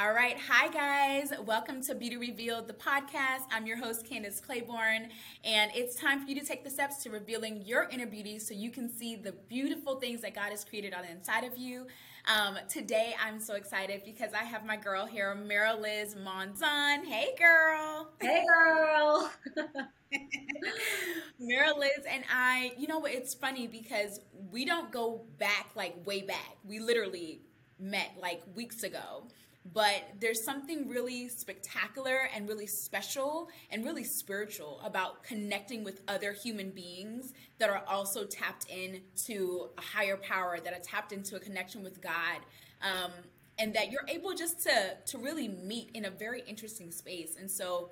All right. Hi, guys. Welcome to Beauty Revealed, the podcast. I'm your host, Candace Claiborne, and it's time for you to take the steps to revealing your inner beauty so you can see the beautiful things that God has created on the inside of you. Um, today, I'm so excited because I have my girl here, Mara Liz Monzon. Hey, girl. Hey, girl. Mara Liz and I, you know what? It's funny because we don't go back like way back. We literally met like weeks ago but there's something really spectacular and really special and really spiritual about connecting with other human beings that are also tapped into a higher power that are tapped into a connection with god um, and that you're able just to to really meet in a very interesting space. And so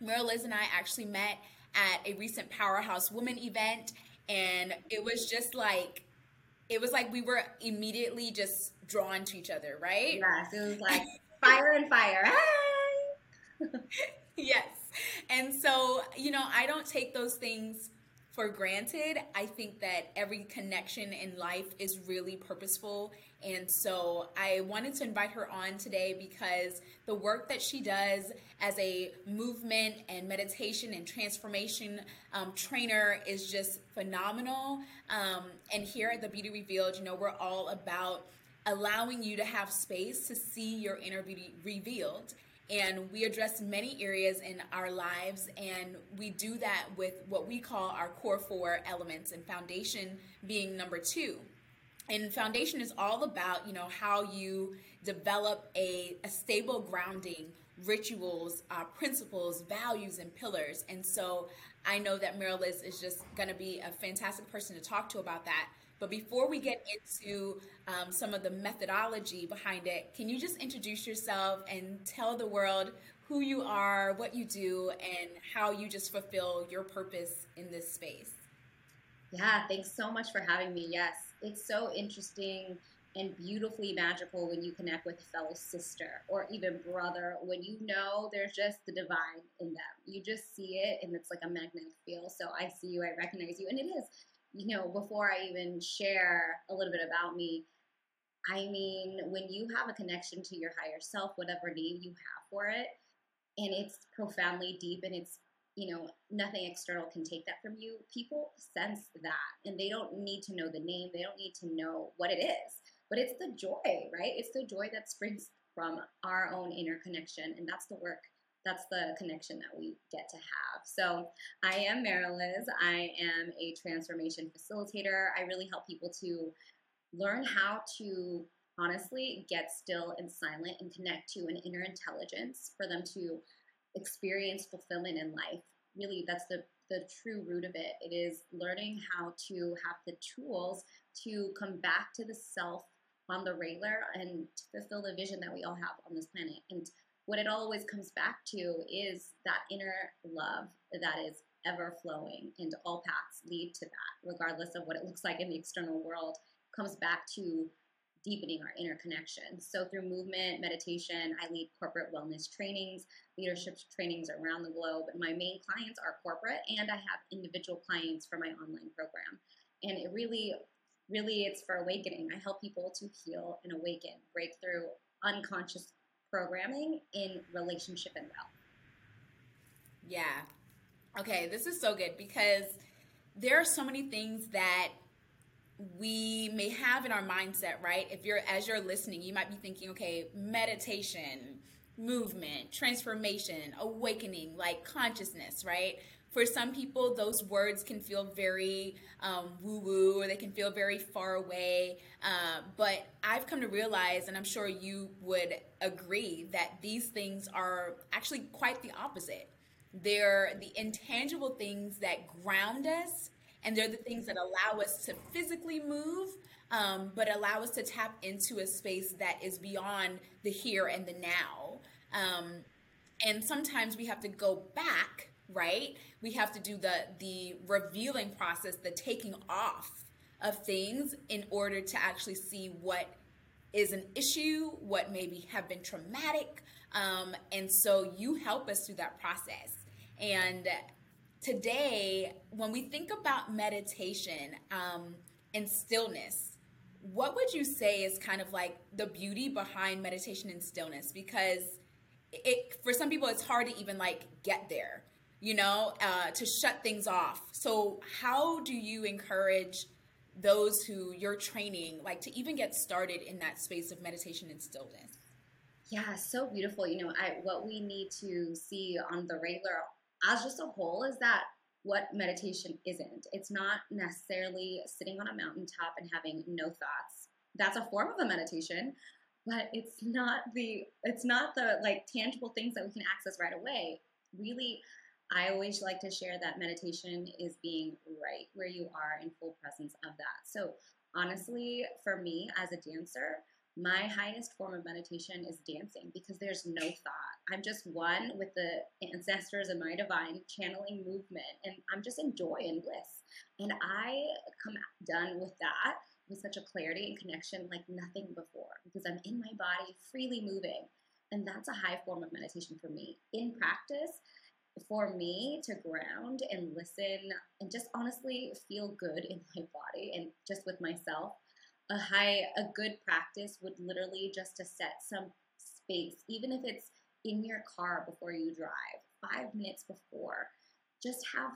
Mara Liz and I actually met at a recent Powerhouse Woman event, and it was just like it was like we were immediately just drawn to each other, right? Yes, it was like fire and fire. Yes. And so, you know, I don't take those things for granted. I think that every connection in life is really purposeful. And so I wanted to invite her on today because the work that she does as a movement and meditation and transformation um, trainer is just phenomenal. Um, and here at the Beauty Revealed, you know, we're all about allowing you to have space to see your inner beauty revealed and we address many areas in our lives and we do that with what we call our core four elements and foundation being number two. And foundation is all about you know how you develop a, a stable grounding rituals uh, principles values and pillars. And so i know that Mara Liz is just going to be a fantastic person to talk to about that but before we get into um, some of the methodology behind it, can you just introduce yourself and tell the world who you are, what you do, and how you just fulfill your purpose in this space? Yeah, thanks so much for having me. Yes, it's so interesting and beautifully magical when you connect with a fellow sister or even brother when you know there's just the divine in them. You just see it and it's like a magnetic field. So I see you, I recognize you, and it is you know, before I even share a little bit about me, I mean, when you have a connection to your higher self, whatever name you have for it, and it's profoundly deep and it's, you know, nothing external can take that from you, people sense that and they don't need to know the name, they don't need to know what it is, but it's the joy, right? It's the joy that springs from our own inner connection, and that's the work that's the connection that we get to have. So I am Mara Liz. I am a transformation facilitator. I really help people to learn how to honestly get still and silent and connect to an inner intelligence for them to experience fulfillment in life. Really, that's the the true root of it. It is learning how to have the tools to come back to the self on the regular and fulfill the vision that we all have on this planet. And what it always comes back to is that inner love that is ever flowing and all paths lead to that regardless of what it looks like in the external world comes back to deepening our inner connection. So through movement meditation i lead corporate wellness trainings leadership trainings around the globe. My main clients are corporate and i have individual clients for my online program. And it really really it's for awakening. I help people to heal and awaken break through unconscious programming in relationship and wealth. Yeah. Okay, this is so good because there are so many things that we may have in our mindset, right? If you're as you're listening, you might be thinking, okay, meditation, movement, transformation, awakening, like consciousness, right? For some people, those words can feel very um, woo woo or they can feel very far away. Uh, but I've come to realize, and I'm sure you would agree, that these things are actually quite the opposite. They're the intangible things that ground us, and they're the things that allow us to physically move. Um, but allow us to tap into a space that is beyond the here and the now. Um, and sometimes we have to go back right? We have to do the the revealing process, the taking off of things in order to actually see what is an issue, what maybe have been traumatic. Um, and so you help us through that process. And today, when we think about meditation um, and stillness, what would you say is kind of like the beauty behind meditation and stillness? Because it for some people it's hard to even like get there, you know, uh, to shut things off. So how do you encourage those who you're training, like to even get started in that space of meditation and stillness? Yeah, so beautiful. You know, I what we need to see on the regular as just a whole is that what meditation isn't. It's not necessarily sitting on a mountaintop and having no thoughts. That's a form of a meditation, but it's not the it's not the like tangible things that we can access right away. Really, I always like to share that meditation is being right where you are in full presence of that. So, honestly, for me as a dancer, my highest form of meditation is dancing because there's no thought. I'm just one with the ancestors and my divine channeling movement, and I'm just in joy and bliss. And I come done with that with such a clarity and connection like nothing before because I'm in my body, freely moving. And that's a high form of meditation for me. In practice, for me to ground and listen and just honestly feel good in my body and just with myself a high a good practice would literally just to set some space even if it's in your car before you drive 5 minutes before. Just have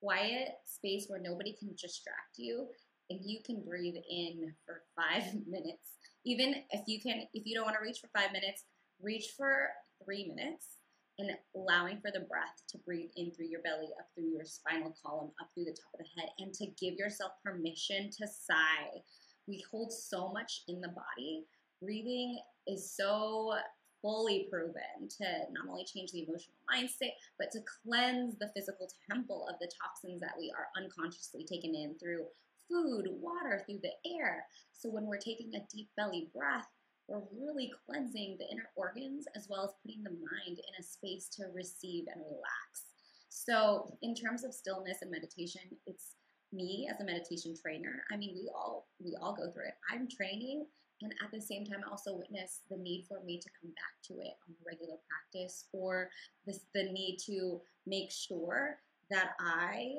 quiet space where nobody can distract you and you can breathe in for 5 minutes. Even if you can if you don't want to reach for 5 minutes reach for 3 minutes and allowing for the breath to breathe in through your belly, up through your spinal column, up through the top of the head, and to give yourself permission to sigh we hold so much in the body. Breathing is so fully proven to not only change the emotional mindset, but to cleanse the physical temple of the toxins that we are unconsciously taken in through food, water, through the air. So when we're taking a deep belly breath, we're really cleansing the inner organs as well as putting the mind in a space to receive and relax. So, in terms of stillness and meditation, it's me as a meditation trainer. I mean we all we all go through it. I'm training and at the same time I also witness the need for me to come back to it on a regular practice or this the need to make sure that I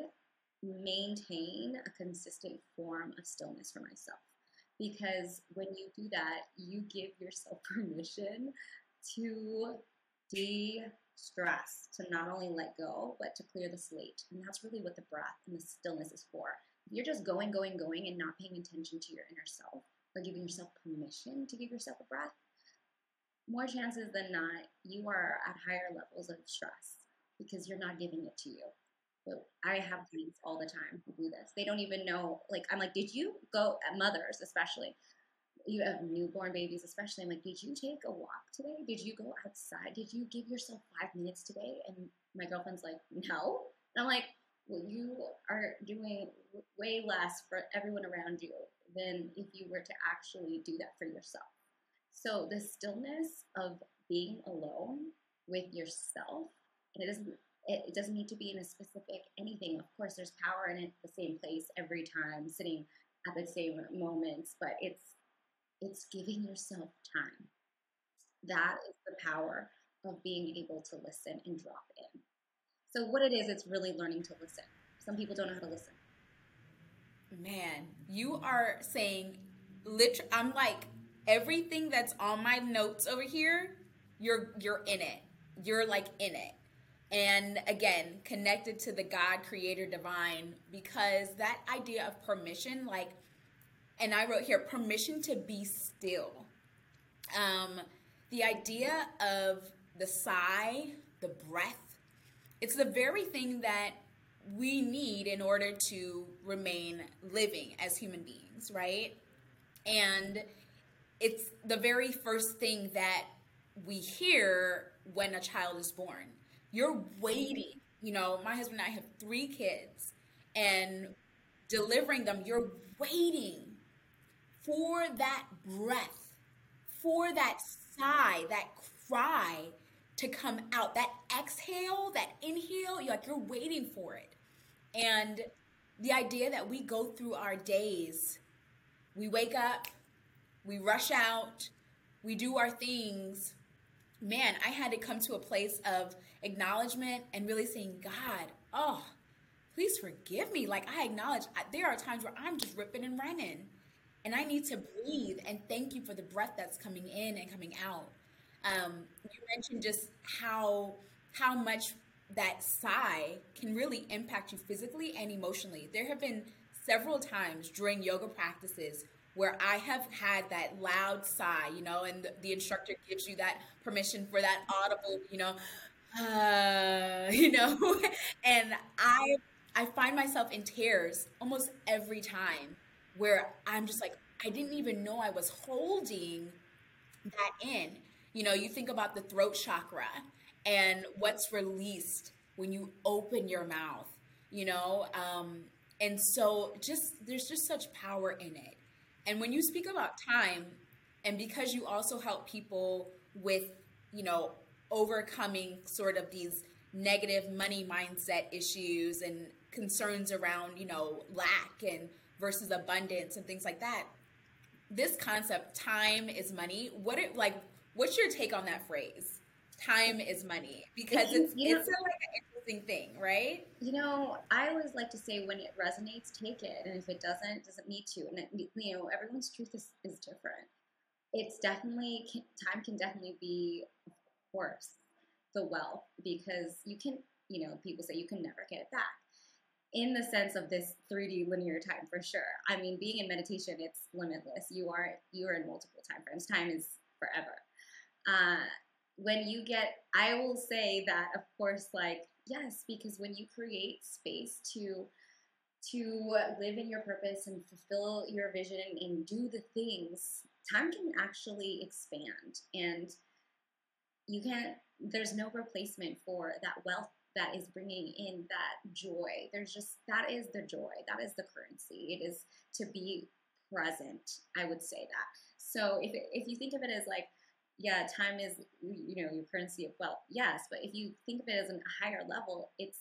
maintain a consistent form of stillness for myself because when you do that you give yourself permission to de stress to not only let go, but to clear the slate. And that's really what the breath and the stillness is for. If you're just going, going, going, and not paying attention to your inner self, or giving yourself permission to give yourself a breath, more chances than not, you are at higher levels of stress because you're not giving it to you. I have clients all the time who do this. They don't even know. Like I'm like, did you go? Mothers especially you have newborn babies, especially. I'm like, did you take a walk today? Did you go outside? Did you give yourself five minutes today? And my girlfriend's like, no. And I'm like, well, you are doing way less for everyone around you than if you were to actually do that for yourself. So the stillness of being alone with yourself, and it doesn't it doesn't need to be in a specific anything. Of course, there's power in it the same place every time, sitting at the same moments, but it's it's giving yourself time. That is the power of being able to listen and drop in. So, what it is, it's really learning to listen. Some people don't know how to listen. Man, you are saying, literally, I'm like, everything that's on my notes over here, you're you're in it. You're like in it. And again, connected to the God creator divine because that idea of permission like and I wrote here permission to be still. Um, the idea of the sigh, the breath, it's the very thing that we need in order to remain living as human beings, right? And it's the very first thing that we hear when a child is born. You're waiting. You know, my husband and I have three kids, and delivering them, you're waiting for that breath, for that sigh, that cry to come out, that exhale, that inhale, you're like you're waiting for it. And the idea that we go through our days, we wake up, we rush out, we do our things. Man, I had to come to a place of acknowledgement and really saying, God, oh, please forgive me. Like I acknowledge I, there are times where I'm just ripping and running and I need to breathe and thank you for the breath that's coming in and coming out. Um, you mentioned just how how much that sigh can really impact you physically and emotionally. There have been several times during yoga practices where I have had that loud sigh, you know, and the, instructor gives you that permission for that audible, you know, uh, you know, and I I find myself in tears almost every time where I'm just like I didn't even know I was holding that in. You know, you think about the throat chakra and what's released when you open your mouth, you know, um, and so just there's just such power in it and when you speak about time, and because you also help people with, you know, overcoming sort of these negative money mindset issues and concerns around, you know, lack and versus abundance and things like that. This concept, time is money. What it like? What's your take on that phrase? Time is money because it's you know, it's a, like interesting thing, right? You know, I always like to say when it resonates, take it, and if it doesn't, doesn't need to. And it, you know, everyone's truth is, is different. It's definitely time can definitely be, of course, the wealth because you can. You know, people say you can never get it back. In the sense of this 3D linear time, for sure. I mean, being in meditation, it's limitless. You are you are in multiple time frames. Time is forever. Uh, when you get, I will say that, of course, like Yes, because when you create space to to live in your purpose and fulfill your vision and do the things, time can actually expand and you can't there's no replacement for that wealth that is bringing in that joy. There's just that is the joy. That is the currency. It is to be present. I would say that. So if if you think of it as like yeah, time is you know your currency of wealth. Yes, but if you think of it as a higher level, it's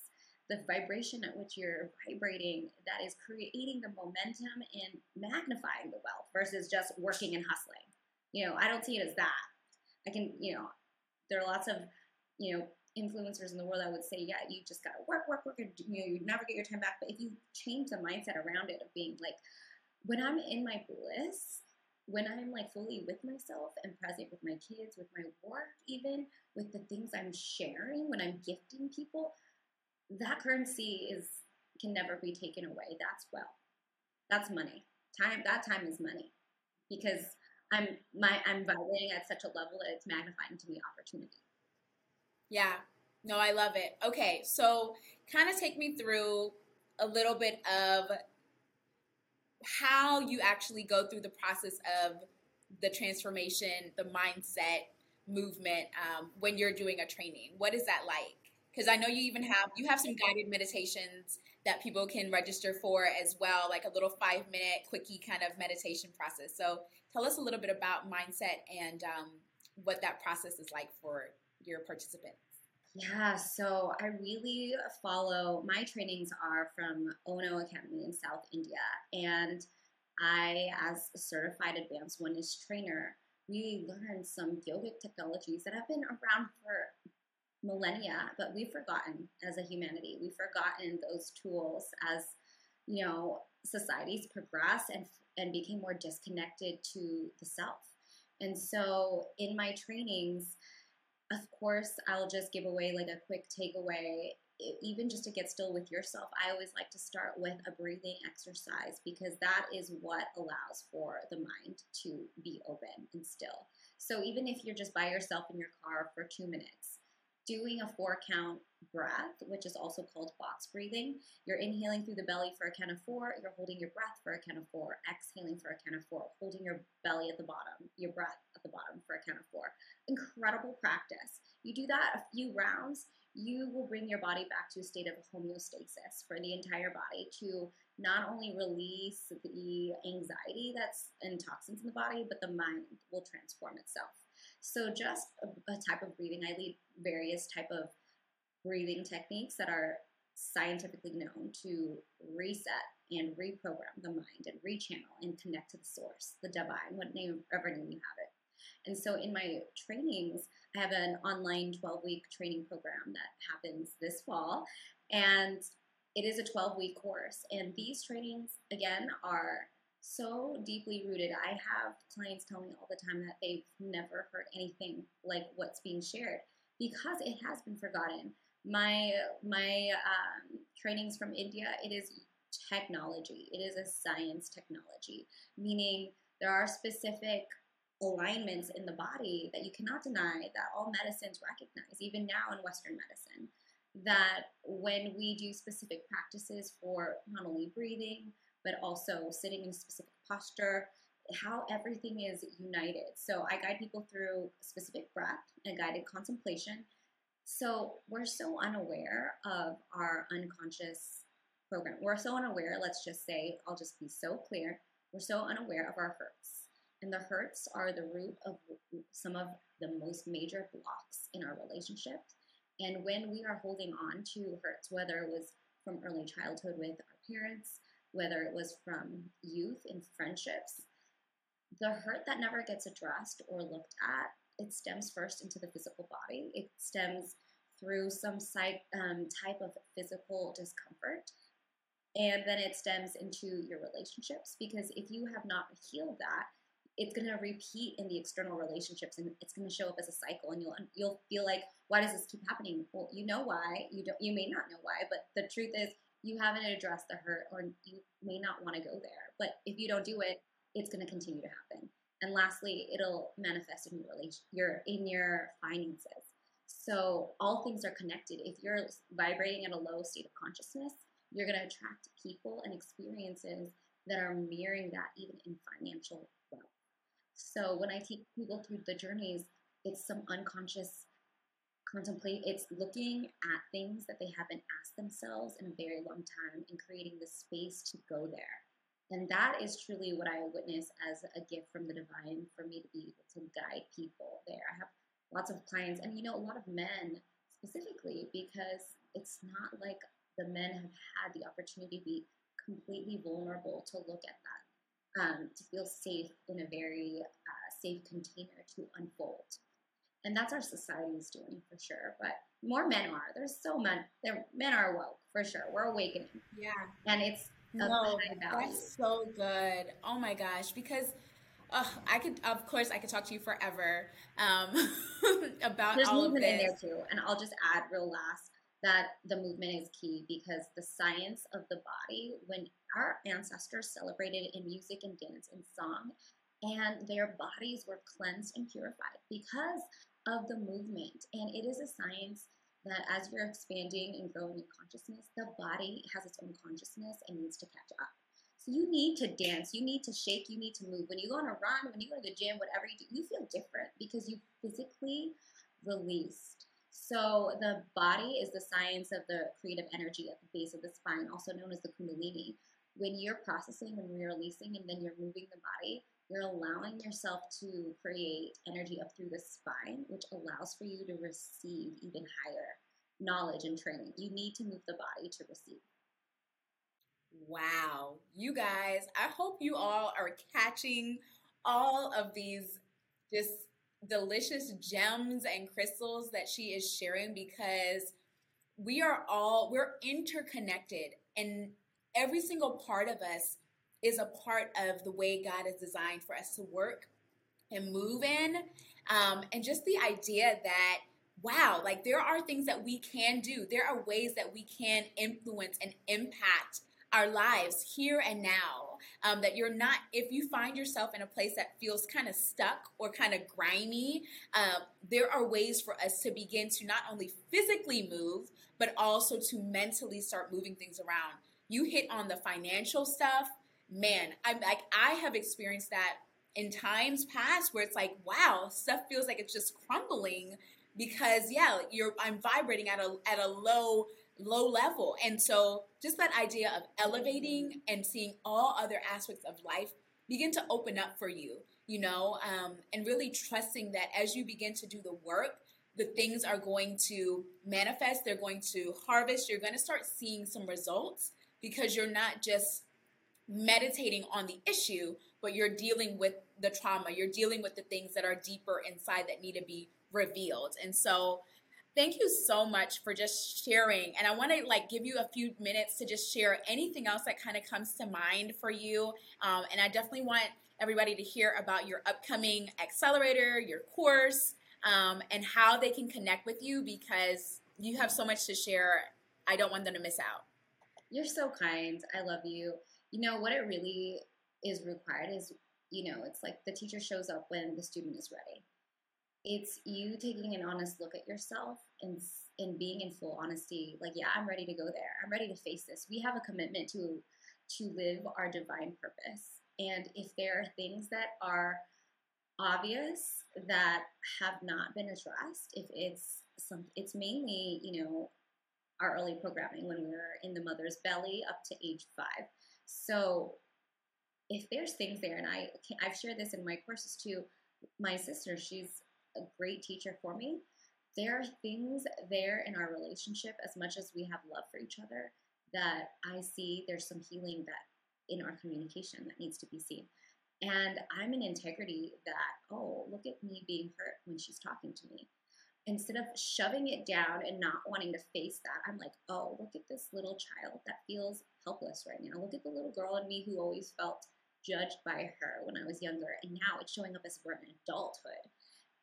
the vibration at which you're vibrating that is creating the momentum and magnifying the wealth versus just working and hustling. You know, I don't see it as that. I can, you know, there are lots of, you know, influencers in the world that would say, yeah, you just gotta work, work, work, and you know, you never get your time back. But if you change the mindset around it of being like, when I'm in my bliss, when I'm like fully with myself and present with my kids, with my work, even with the things I'm sharing, when I'm gifting people, that currency is can never be taken away. That's well. That's money. Time that time is money. Because I'm my I'm vibrating at such a level that it's magnifying to me opportunity. Yeah. No, I love it. Okay, so kind of take me through a little bit of how you actually go through the process of the transformation, the mindset movement um, when you're doing a training. What is that like? Because I know you even have you have some guided meditations that people can register for as well, like a little five minute quickie kind of meditation process. So tell us a little bit about mindset and um, what that process is like for your participants. Yeah, so I really follow my trainings are from O&O Academy in South India, and I, as a certified advanced oneness trainer, really learned some yogic technologies that have been around for millennia, but we've forgotten as a humanity. We've forgotten those tools as you know societies progress and and became more disconnected to the self. And so in my trainings, of course, I'll just give away like a quick takeaway. Even just to get still with yourself, I always like to start with a breathing exercise because that is what allows for the mind to be open and still. So even if you're just by yourself in your car for two minutes, doing a four count breath, which is also called box breathing. You're inhaling through the belly for a count of four, you're holding your breath for a count of four, exhaling for a count of four, holding your belly at the bottom, your breath at the bottom for a count of four. Incredible practice. You do that a few rounds, you will bring your body back to a state of homeostasis for the entire body to not only release the anxiety that's and toxins in the body, but the mind will transform itself. So just a, a type of breathing, I lead various type of breathing techniques that are scientifically known to reset and reprogram the mind and rechannel and connect to the source, the divine, whatever name you have it. And so in my trainings, I have an online 12 week training program that happens this fall. And it is a 12 week course. And these trainings, again, are so deeply rooted. I have clients tell me all the time that they've never heard anything like what's being shared because it has been forgotten. My my um, trainings from India, it is technology. It is a science technology, meaning there are specific alignments in the body that you cannot deny that all medicines recognize, even now in Western medicine. That when we do specific practices for not only breathing, but also sitting in a specific posture, how everything is united. So I guide people through specific breath and guided contemplation. So we're so unaware of our unconscious program. We're so unaware, let's just say, I'll just be so clear, we're so unaware of our hurts. And the hurts are the root of some of the most major blocks in our relationships. And when we are holding on to hurts, whether it was from early childhood with our parents, whether it was from youth in friendships, the hurt that never gets addressed or looked at, it stems first into the physical body. It stems through some psych, um, type of physical discomfort. And then it stems into your relationships because if you have not healed that, it's going to repeat in the external relationships and it's going to show up as a cycle and you'll you'll feel like why does this keep happening well you know why you don't you may not know why but the truth is you haven't addressed the hurt or you may not want to go there but if you don't do it it's going to continue to happen. And lastly it'll manifest in your your in your finances. So all things are connected. If you're vibrating at a low state of consciousness you're going to attract people and experiences that are mirroring that even in financial wealth. So when I take people through the journeys, it's some unconscious contemplate it's looking at things that they haven't asked themselves in a very long time and creating the space to go there and that is truly what i witness as a gift from the divine for me to be able to guide people there i have lots of clients and you know a lot of men specifically because it's not like the men have had the opportunity to be completely vulnerable to look at that, um, to feel safe in a very uh, safe container to unfold. And that's our society is doing for sure. But more men are. There's so many. There, men are woke for sure. We're awakening. Yeah. And it's no, that's so good. Oh my gosh, because uh, I could, of course, I could talk to you forever um, about There's all of this. in there too, and I'll just add real last that the movement is key because the science of the body, when our ancestors celebrated in music and dance and song, and their bodies were cleansed and purified because of the movement. And it is a science that as you're expanding and growing in consciousness, the body has its own consciousness and needs to catch up. So you need to dance, you need to shake, you need to move. When you go on a run, when you go to the gym, whatever you do, you feel different because you physically released so the body is the science of the creative energy at the base of the spine, also known as the kundalini. When you're processing and releasing and then you're moving the body, you're allowing yourself to create energy up through the spine, which allows for you to receive even higher knowledge and training. You need to move the body to receive. Wow. You guys, I hope you all are catching all of these just delicious gems and crystals that she is sharing because we are all we're interconnected and every single part of us is a part of the way God has designed for us to work and move in um, and just the idea that wow like there are things that we can do there are ways that we can influence and impact our lives here and now. Um, that you're not, if you find yourself in a place that feels kind of stuck or kind of grimy, uh, there are ways for us to begin to not only physically move, but also to mentally start moving things around. You hit on the financial stuff, man. I'm like, I have experienced that in times past where it's like, wow, stuff feels like it's just crumbling because yeah, you're I'm vibrating at a at a low low level. And so just that idea of elevating and seeing all other aspects of life begin to open up for you, you know, um, and really trusting that as you begin to do the work, the things are going to manifest, they're going to harvest, you're going to start seeing some results because you're not just meditating on the issue, but you're dealing with the trauma, you're dealing with the things that are deeper inside that need to be revealed. And so thank you so much for just sharing. And I want to like give you a few minutes to just share anything else that kind of comes to mind for you. Um, and I definitely want everybody to hear about your upcoming accelerator, your course, um, and how they can connect with you because you have so much to share. I don't want them to miss out. You're so kind. I love you. You know, what it really is required is, you know, it's like the teacher shows up when the student is ready. It's you taking an honest look at yourself and and being in full honesty. Like, yeah, I'm ready to go there. I'm ready to face this. We have a commitment to to live our divine purpose. And if there are things that are obvious that have not been addressed, if it's some, it's mainly you know our early programming when we were in the mother's belly up to age five. So if there's things there, and I I've shared this in my courses too. My sister, she's a great teacher for me. There are things there in our relationship, as much as we have love for each other, that I see there's some healing that in our communication that needs to be seen. And I'm in integrity that, oh, look at me being hurt when she's talking to me instead of shoving it down and not wanting to face that, I'm like, oh, look at this little child that feels helpless right now. Look at the little girl in me who always felt judged by her when I was younger. And now it's showing up as we're in adulthood.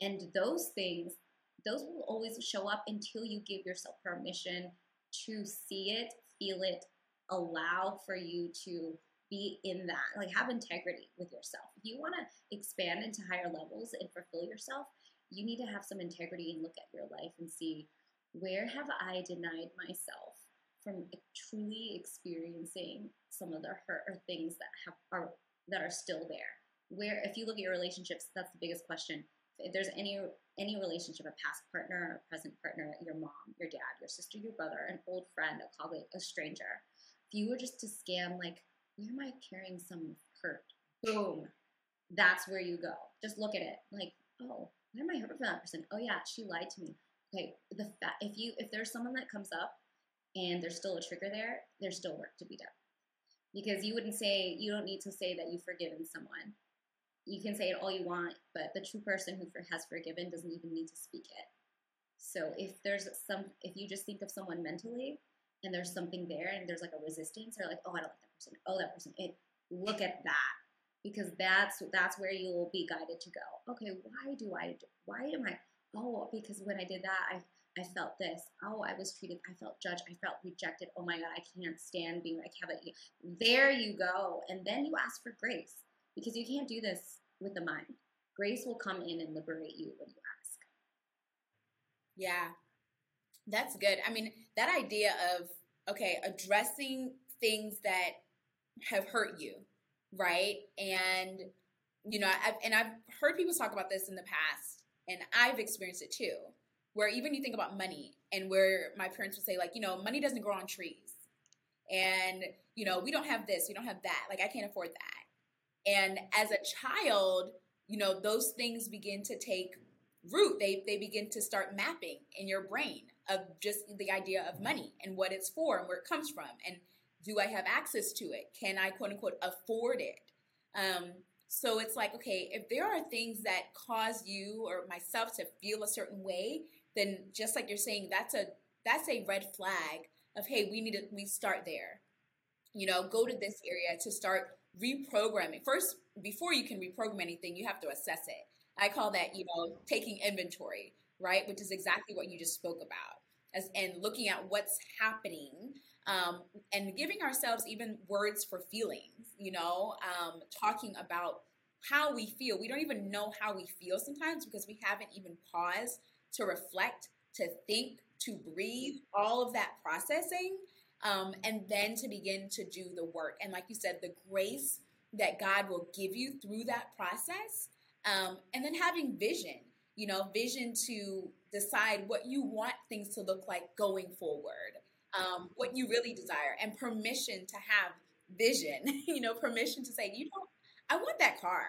And those things, those will always show up until you give yourself permission to see it, feel it, allow for you to be in that. Like have integrity with yourself. If you want to expand into higher levels and fulfill yourself, you need to have some integrity and look at your life and see where have I denied myself from truly experiencing some of the hurt or things that have are that are still there. Where if you look at your relationships, that's the biggest question. If there's any any relationship, a past partner, a present partner, your mom, your dad, your sister, your brother, an old friend, a colleague, a stranger, if you were just to scan like, where am I carrying some hurt? Boom. That's where you go. Just look at it. Like, that person? Oh yeah, she lied to me. Okay, the fact if you if there's someone that comes up and there's still a trigger there, there's still work to be done. Because you wouldn't say you don't need to say that you've forgiven someone. You can say it all you want, but the true person who has forgiven doesn't even need to speak it. So if there's some, if you just think of someone mentally and there's something there and there's like a resistance or like, oh, I don't like that person. Oh, that person. It, look at that because that's that's where you will be guided to go. Okay, why do I? Why am I? Oh, because when I did that, I I felt this. Oh, I was treated. I felt judged. I felt rejected. Oh my God, I can't stand being like it. There you go, and then you ask for grace because you can't do this with the mind. Grace will come in and liberate you when you ask. Yeah, that's good. I mean, that idea of okay, addressing things that have hurt you right? And you know, I've, and I've heard people talk about this in the past, and I've experienced it too. Where even you think about money, and where my parents would say, like, you know, money doesn't grow on trees, and you know, we don't have this, we don't have that, like, I can't afford that. And as a child, you know, those things begin to take root. They they begin to start mapping in your brain of just the idea of money and what it's for and where it comes from and do I have access to it? Can I quote unquote afford it? Um, so it's like, okay, if there are things that cause you or myself to feel a certain way, then just like you're saying, that's a that's a red flag of hey, we need to we start there. You know, go to this area to start reprogramming. First, before you can reprogram anything, you have to assess it. I call that, you know, taking inventory, right? Which is exactly what you just spoke about. As and looking at what's happening um, and giving ourselves even words for feelings, you know, um, talking about how we feel. We don't even know how we feel sometimes because we haven't even paused to reflect, to think, to breathe, all of that processing, um, and then to begin to do the work. And like you said, the grace that God will give you through that process, um, and then having vision, you know, vision to decide what you want things to look like going forward um, what you really desire and permission to have vision, you know, permission to say, you know, I want that car.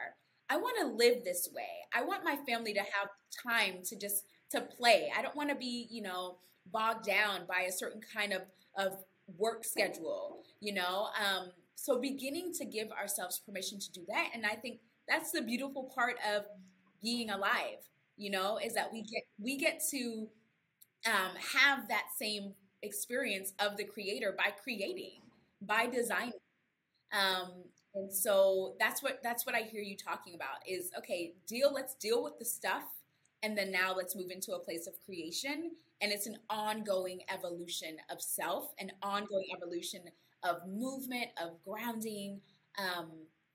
I want to live this way. I want my family to have time to just to play. I don't want to be, you know, bogged down by a certain kind of of work schedule, you know. Um, so beginning to give ourselves permission to do that, and I think that's the beautiful part of being alive, you know, is that we get we get to um, have that same experience of the creator by creating, by designing. Um, and so that's what that's what I hear you talking about is okay, deal let's deal with the stuff and then now let's move into a place of creation and it's an ongoing evolution of self, an ongoing evolution of movement, of grounding, um,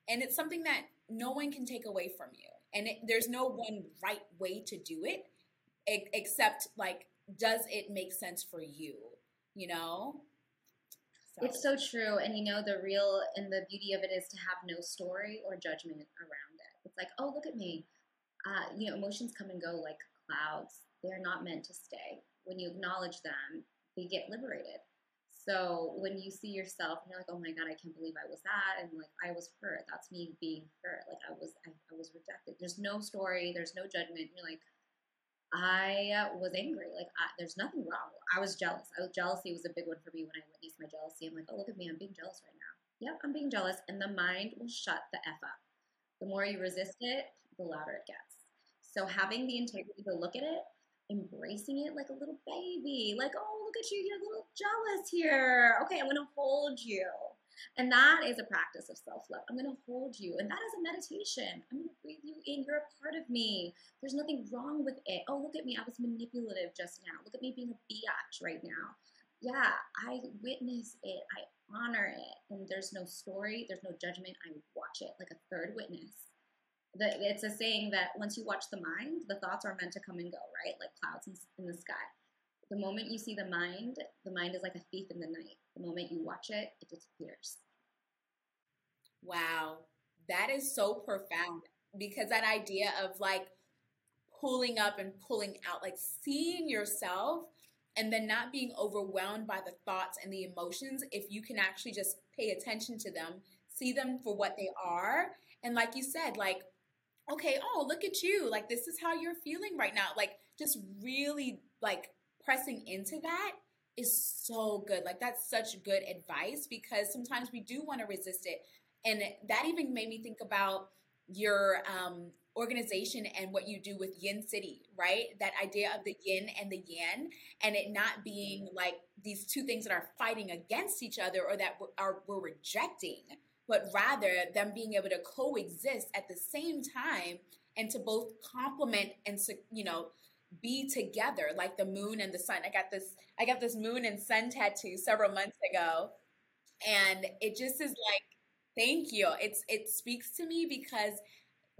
and it's something that no one can take away from you. And it, there's no one right way to do it, except like, does it make sense for you? You know. So. It's so true, and you know the real and the beauty of it is to have no story or judgment around it. It's like, oh, look at me. Uh, you know, emotions come and go like clouds. They're not meant to stay. When you acknowledge them, they get liberated. So when you see yourself and you're like, oh my God, I can't believe I was that. And like, I was hurt. That's me being hurt. Like I was, I, I was rejected. There's no story. There's no judgment. You're like, I uh, was angry. Like I, there's nothing wrong. I was jealous. I jealousy was a big one for me when I witnessed my jealousy. I'm like, oh, look at me. I'm being jealous right now. Yep, I'm being jealous. And the mind will shut the F up. The more you resist it, the louder it gets. So having the integrity to look at it embracing it like a little baby. Like, oh, look at you, you're a little jealous here. Okay, I'm gonna hold you. And that is a practice of self love. I'm gonna hold you. And that is a meditation. I'm you in. You're a part of me. There's nothing wrong with it. Oh, look at me. I was manipulative just now. Look at me being a biatch right now. Yeah, I witness it. I honor it. And there's no story, there's no judgment. I watch it like a third witness it's a saying that once you watch the mind, the thoughts are meant to come and go, right? Like clouds in the sky. The moment you see the mind, the mind is like a thief in the night. The moment you watch it, it disappears. Wow, that is so profound because that idea of like pulling up and pulling out, like seeing yourself and then not being overwhelmed by the thoughts and the emotions, if you can actually just pay attention to them, see them for what they are. And like you said, like okay, oh, look at you. Like, this is how you're feeling right now. Like, just really like pressing into that is so good. Like, that's such good advice because sometimes we do want to resist it. And that even made me think about your um, organization and what you do with Yin City, right? That idea of the yin and the yang, and it not being like these two things that are fighting against each other or that we're, are, we're rejecting but rather them being able to coexist at the same time and to both complement and you know be together like the moon and the sun. I got this I got this moon and sun tattoo several months ago and it just is like thank you. It's it speaks to me because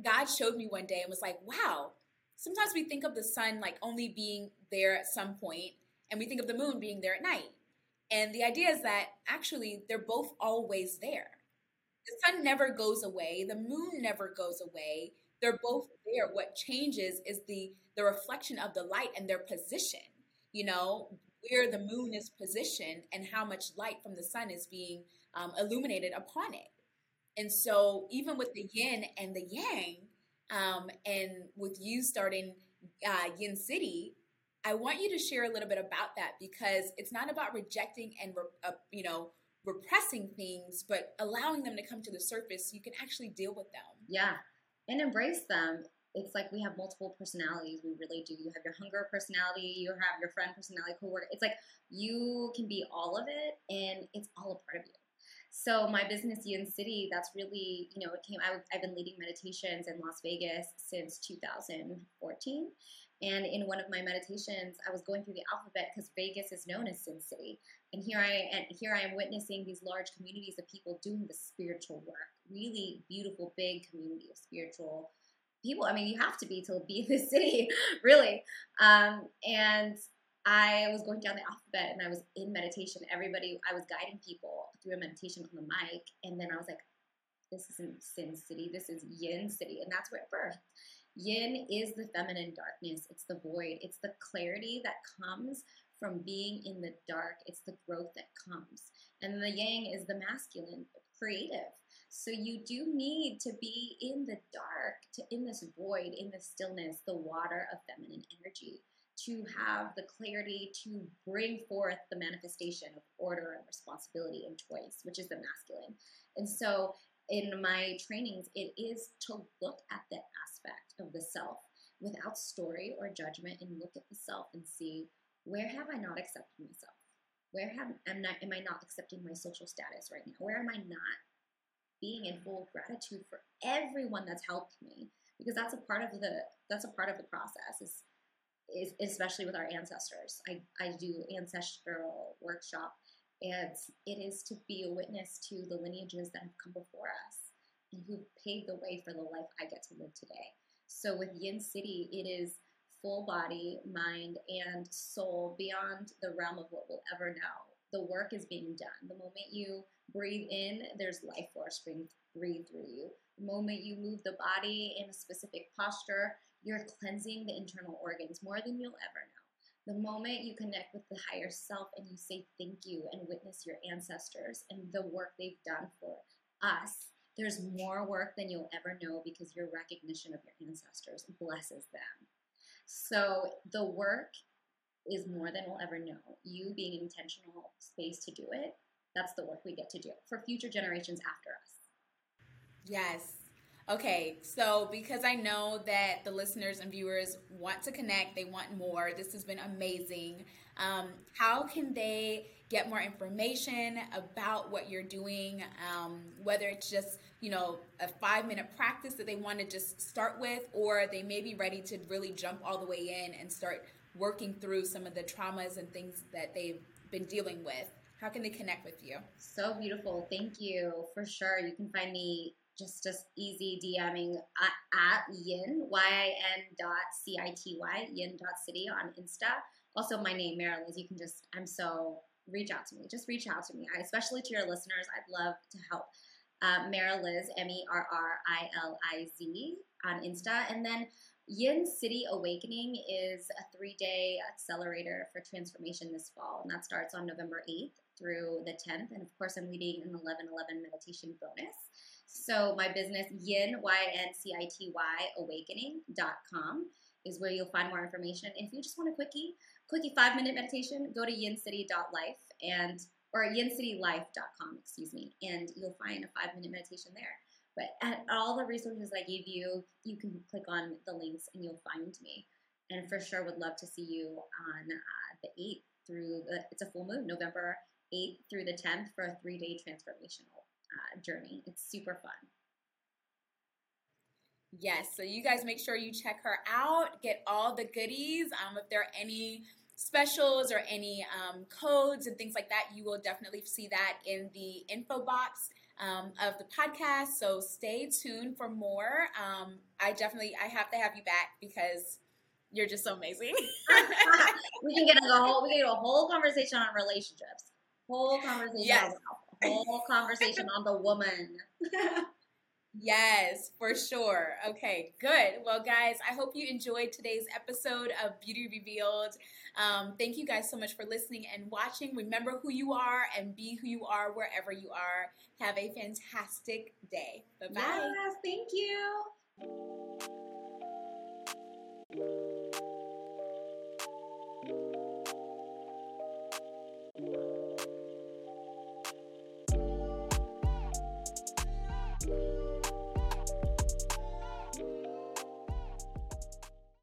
God showed me one day and was like, "Wow, sometimes we think of the sun like only being there at some point and we think of the moon being there at night." And the idea is that actually they're both always there the sun never goes away, the moon never goes away. They're both there. What changes is the the reflection of the light and their position. You know, where the moon is positioned and how much light from the sun is being um, illuminated upon it. And so, even with the yin and the yang, um, and with you starting uh, Yin City, I want you to share a little bit about that because it's not about rejecting and uh, you know repressing things, but allowing them to come to the surface so you can actually deal with them. Yeah. And embrace them. It's like we have multiple personalities. We really do. You have your hunger personality, you have your friend personality, coworker. It's like you can be all of it and it's all a part of you. So my business Yin City, that's really, you know, it came. I, have been leading meditations in Las Vegas since 2014, and in one of my meditations, I was going through the alphabet because Vegas is known as Sin City. And here I and here I am witnessing these large communities of people doing the spiritual work. Really beautiful, big community of spiritual people. I mean, you have to be to be in this city, really. Um, and I was going down the alphabet and I was in meditation. Everybody, I was guiding people through a meditation on the mic, and then I was like, "This isn't Sin City. This is Yin City," and that's where it birthed. Yin is the feminine darkness, it's the void, it's the clarity that comes from being in the dark, it's the growth that comes. And the yang is the masculine, creative. So you do need to be in the dark, to in this void, in the stillness, the water of feminine energy, to have the clarity to bring forth the manifestation of order and responsibility and choice, which is the masculine. And so in my trainings, it is to look at that aspect of the self without story or judgment and look at the self and see where have I not accepted myself? Where have am not am I not accepting my social status right now? Where am I not being in full gratitude for everyone that's helped me? Because that's a part of the that's a part of the process. Is especially with our ancestors. I, I do ancestral workshop and it is to be a witness to the lineages that have come before us and who paved the way for the life I get to live today. So with Yin City, it is full body, mind, and soul beyond the realm of what we'll ever know. The work is being done. The moment you breathe in, there's life force being breathed through you. The moment you move the body in a specific posture, you're cleansing the internal organs more than you'll ever know. The moment you connect with the higher self and you say thank you and witness your ancestors and the work they've done for us, there's more work than you'll ever know because your recognition of your ancestors blesses them. So the work is more than we'll ever know. You being an intentional space to do it, that's the work we get to do for future generations after us. Yes. Okay, so because I know that the listeners and viewers want to connect, they want more. This has been amazing. Um, how can they get more information about what you're doing? Um, whether it's just you know a five minute practice that they want to just start with, or they may be ready to really jump all the way in and start working through some of the traumas and things that they've been dealing with. How can they connect with you? So beautiful. Thank you. For sure. You can find me just just easy DMing at, at yin, Y-I-N dot C-I-T-Y, yin dot city on Insta. Also my name, Marilyn, you can just, I'm so, reach out to me. Just reach out to me. I, especially to your listeners, I'd love to help. Uh, Merriliz, M-E-R-R-I-L-I-Z on Insta. And then Yin City Awakening is a three-day accelerator for transformation this fall, and that starts on November 8th through the 10th. And of course, I'm leading an 11-11 meditation bonus. So my business, Yin, Y-N-C-I-T-Y, awakening.com is where you'll find more information. If you just want a quickie, quickie five minute meditation, go to yincity.life and or yincitylife.com, excuse me, and you'll find a five minute meditation there. But at all the resources I gave you, you can click on the links and you'll find me. And for sure, would love to see you on uh, the 8th through the, it's a full moon, November 8th through the 10th for a three day transformational uh, journey. It's super fun. Yes, so you guys make sure you check her out, get all the goodies. Um, if there are any specials or any um, codes and things like that, you will definitely see that in the info box um, of the podcast. So stay tuned for more. Um, I definitely I have to have you back because you're just so amazing. we can get a whole we can get a whole conversation on relationships. Whole conversation. Yes. Whole conversation on the woman. Yes, for sure. Okay, good. Well, guys, I hope you enjoyed today's episode of Beauty Revealed. Um, thank you guys so much for listening and watching. Remember who you are and be who you are wherever you are. Have a fantastic day. Bye bye. Yes, thank you.